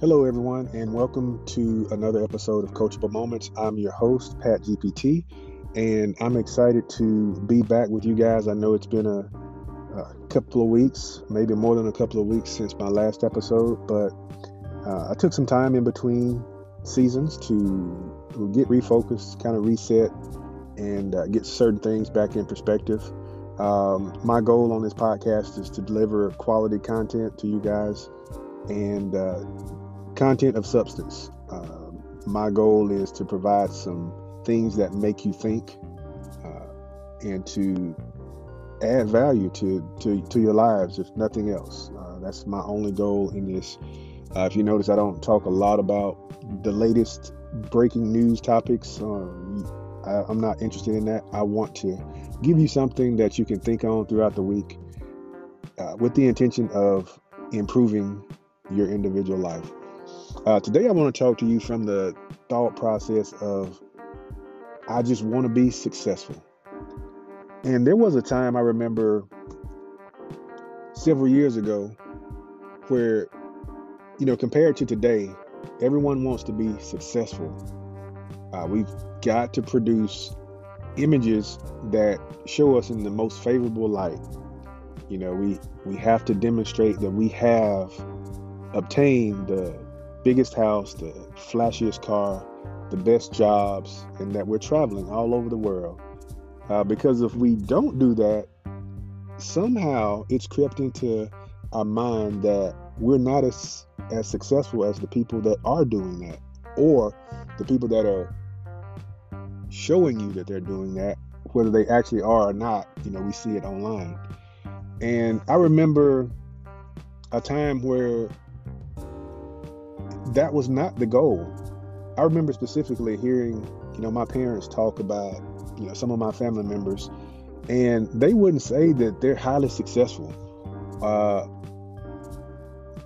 Hello, everyone, and welcome to another episode of Coachable Moments. I'm your host, Pat GPT, and I'm excited to be back with you guys. I know it's been a, a couple of weeks, maybe more than a couple of weeks since my last episode, but uh, I took some time in between seasons to get refocused, kind of reset, and uh, get certain things back in perspective. Um, my goal on this podcast is to deliver quality content to you guys and uh, content of substance. Uh, my goal is to provide some things that make you think uh, and to add value to, to, to your lives, if nothing else. Uh, that's my only goal in this. Uh, if you notice, I don't talk a lot about the latest breaking news topics. Um, I, I'm not interested in that. I want to give you something that you can think on throughout the week uh, with the intention of improving your individual life. Uh, today, I want to talk to you from the thought process of I just want to be successful. And there was a time I remember several years ago where, you know, compared to today, everyone wants to be successful. Uh, we've got to produce images that show us in the most favorable light. You know, we we have to demonstrate that we have obtained the biggest house, the flashiest car, the best jobs, and that we're traveling all over the world. Uh, because if we don't do that, somehow it's crept into our mind that we're not as as successful as the people that are doing that, or the people that are showing you that they're doing that, whether they actually are or not. You know, we see it online. And I remember a time where that was not the goal. I remember specifically hearing, you know, my parents talk about, you know, some of my family members, and they wouldn't say that they're highly successful. Uh,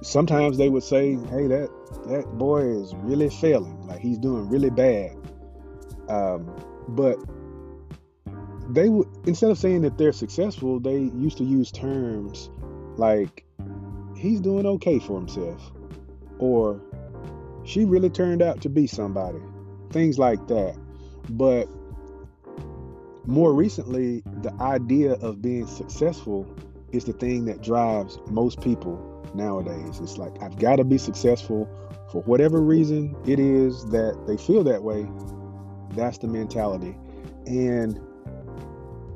sometimes they would say, "Hey, that that boy is really failing. Like he's doing really bad." Um, but they would instead of saying that they're successful, they used to use terms like "he's doing okay for himself," or she really turned out to be somebody. Things like that. But more recently, the idea of being successful is the thing that drives most people nowadays. It's like, I've got to be successful for whatever reason it is that they feel that way. That's the mentality. And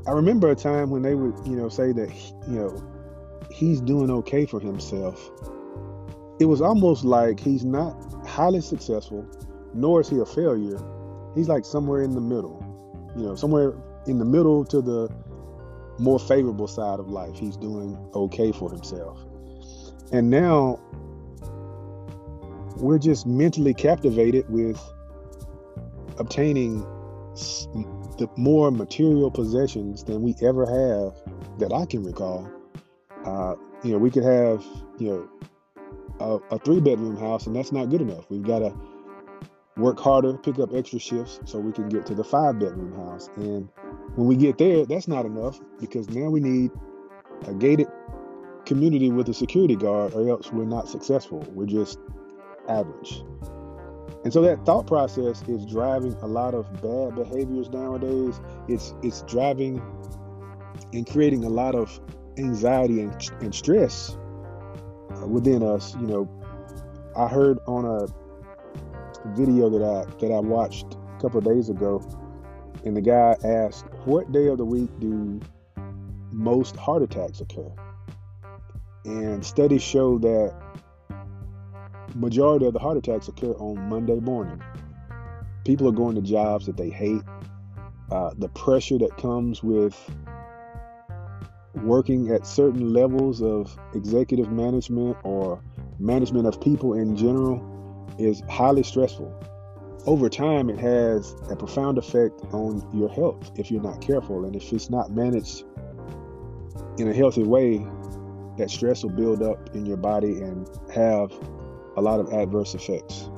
I remember a time when they would, you know, say that, you know, he's doing okay for himself. It was almost like he's not highly successful, nor is he a failure. He's like somewhere in the middle, you know, somewhere in the middle to the more favorable side of life. He's doing okay for himself. And now we're just mentally captivated with obtaining the more material possessions than we ever have that I can recall. Uh, you know, we could have, you know, a, a three bedroom house, and that's not good enough. We've got to work harder, pick up extra shifts so we can get to the five bedroom house. And when we get there, that's not enough because now we need a gated community with a security guard, or else we're not successful. We're just average. And so that thought process is driving a lot of bad behaviors nowadays. It's it's driving and creating a lot of anxiety and, and stress within us. You know, I heard on a video that I that I watched a couple of days ago, and the guy asked, "What day of the week do most heart attacks occur?" And studies show that majority of the heart attacks occur on Monday morning. People are going to jobs that they hate. Uh, the pressure that comes with working at certain levels of executive management or management of people in general is highly stressful. Over time, it has a profound effect on your health if you're not careful. And if it's not managed in a healthy way, that stress will build up in your body and have a lot of adverse effects.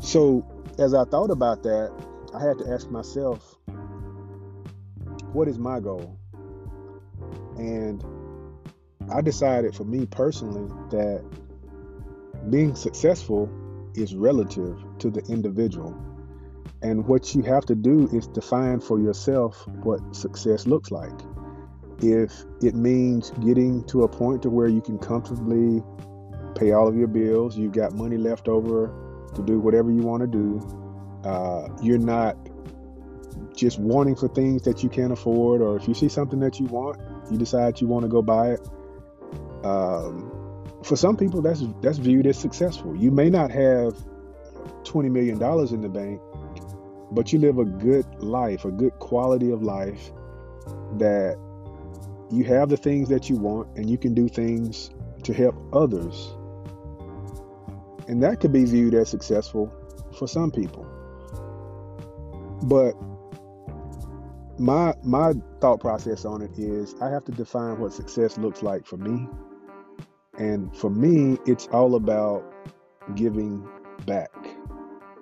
So, as I thought about that, I had to ask myself, what is my goal? And I decided for me personally that being successful is relative to the individual. And what you have to do is define for yourself what success looks like. If it means getting to a point to where you can comfortably pay all of your bills, you've got money left over to do whatever you want to do, uh, you're not just wanting for things that you can't afford, or if you see something that you want, you decide you want to go buy it. Um, for some people, that's that's viewed as successful. You may not have twenty million dollars in the bank, but you live a good life, a good quality of life that you have the things that you want and you can do things to help others. And that could be viewed as successful for some people. But my my thought process on it is I have to define what success looks like for me. And for me, it's all about giving back.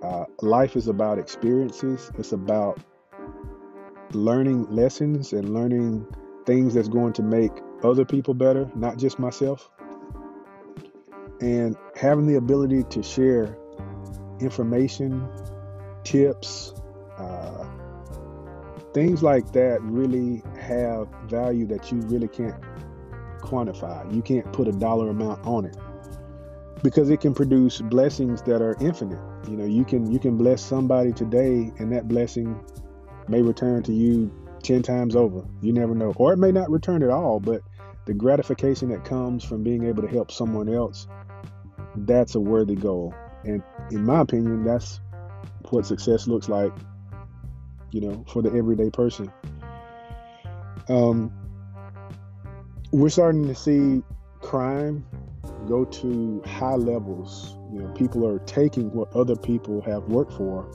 Uh, life is about experiences. It's about learning lessons and learning things that's going to make other people better, not just myself. And having the ability to share information, tips, uh, things like that really have value that you really can't quantify. You can't put a dollar amount on it because it can produce blessings that are infinite. You know, you can you can bless somebody today and that blessing may return to you 10 times over. You never know. Or it may not return at all, but the gratification that comes from being able to help someone else, that's a worthy goal. And in my opinion, that's what success looks like, you know, for the everyday person. Um, we're starting to see crime go to high levels. You know, people are taking what other people have worked for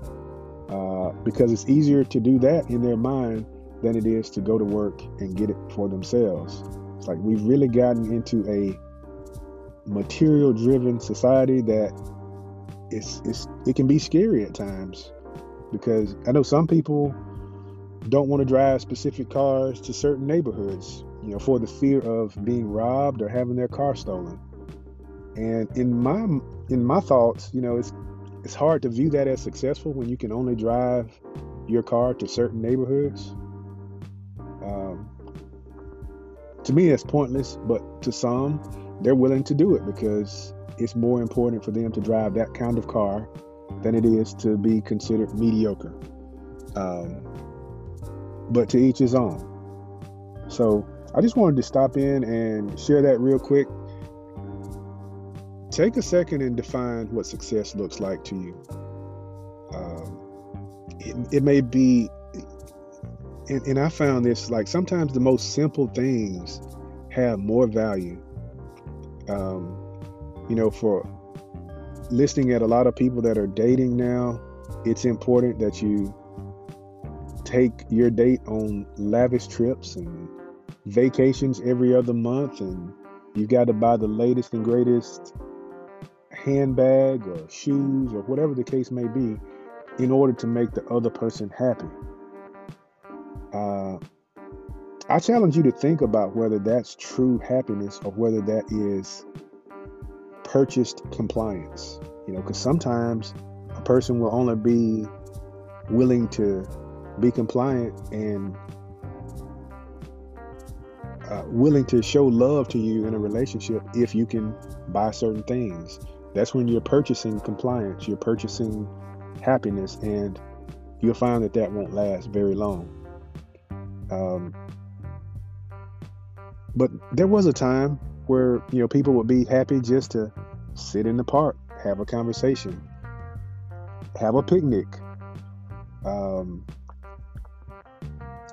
uh, because it's easier to do that in their mind than it is to go to work and get it for themselves. It's like we've really gotten into a material driven society that it's, it's it can be scary at times because I know some people don't want to drive specific cars to certain neighborhoods, you know, for the fear of being robbed or having their car stolen. And in my in my thoughts, you know, it's it's hard to view that as successful when you can only drive your car to certain neighborhoods. Um, to me, that's pointless, but to some, they're willing to do it because it's more important for them to drive that kind of car than it is to be considered mediocre. Um, but to each his own. So I just wanted to stop in and share that real quick. Take a second and define what success looks like to you. Um, it, it may be, and, and I found this like sometimes the most simple things have more value. Um, you know, for listening at a lot of people that are dating now, it's important that you take your date on lavish trips and vacations every other month and you've got to buy the latest and greatest handbag or shoes or whatever the case may be in order to make the other person happy. Uh, I challenge you to think about whether that's true happiness or whether that is purchased compliance. You know, because sometimes a person will only be willing to be compliant and uh, willing to show love to you in a relationship if you can buy certain things. That's when you're purchasing compliance, you're purchasing happiness, and you'll find that that won't last very long. Um, but there was a time where you know people would be happy just to sit in the park, have a conversation, have a picnic, um,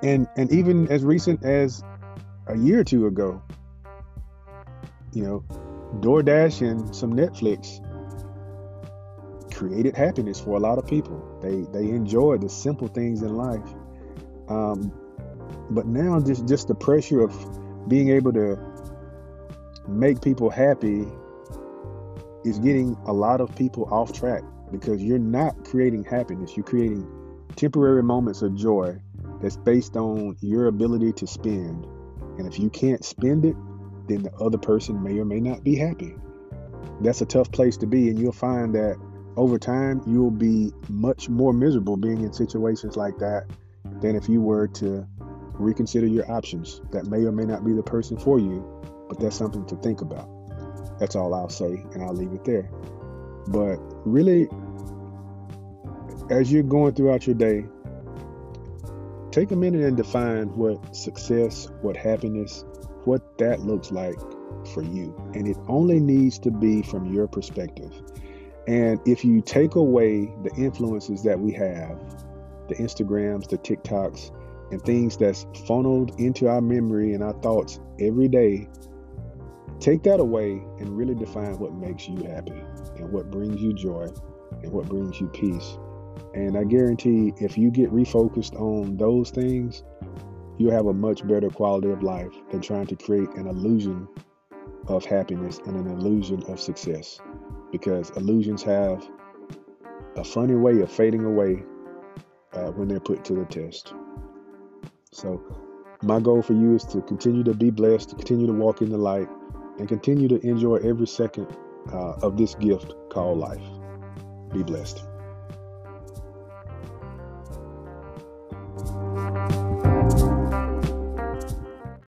and and even as recent as a year or two ago, you know, DoorDash and some Netflix created happiness for a lot of people. They they enjoy the simple things in life. Um, but now just just the pressure of being able to make people happy is getting a lot of people off track because you're not creating happiness. You're creating temporary moments of joy that's based on your ability to spend. And if you can't spend it, then the other person may or may not be happy. that's a tough place to be. And you'll find that over time, you'll be much more miserable being in situations like that than if you were to reconsider your options. That may or may not be the person for you, but that's something to think about. That's all I'll say, and I'll leave it there. But really, as you're going throughout your day, take a minute and define what success, what happiness, what that looks like for you. And it only needs to be from your perspective. And if you take away the influences that we have, the Instagrams, the TikToks, and things that's funneled into our memory and our thoughts every day, take that away and really define what makes you happy and what brings you joy and what brings you peace. And I guarantee if you get refocused on those things, you'll have a much better quality of life than trying to create an illusion of happiness and an illusion of success. Because illusions have a funny way of fading away uh, when they're put to the test. So, my goal for you is to continue to be blessed, to continue to walk in the light, and continue to enjoy every second uh, of this gift called life. Be blessed.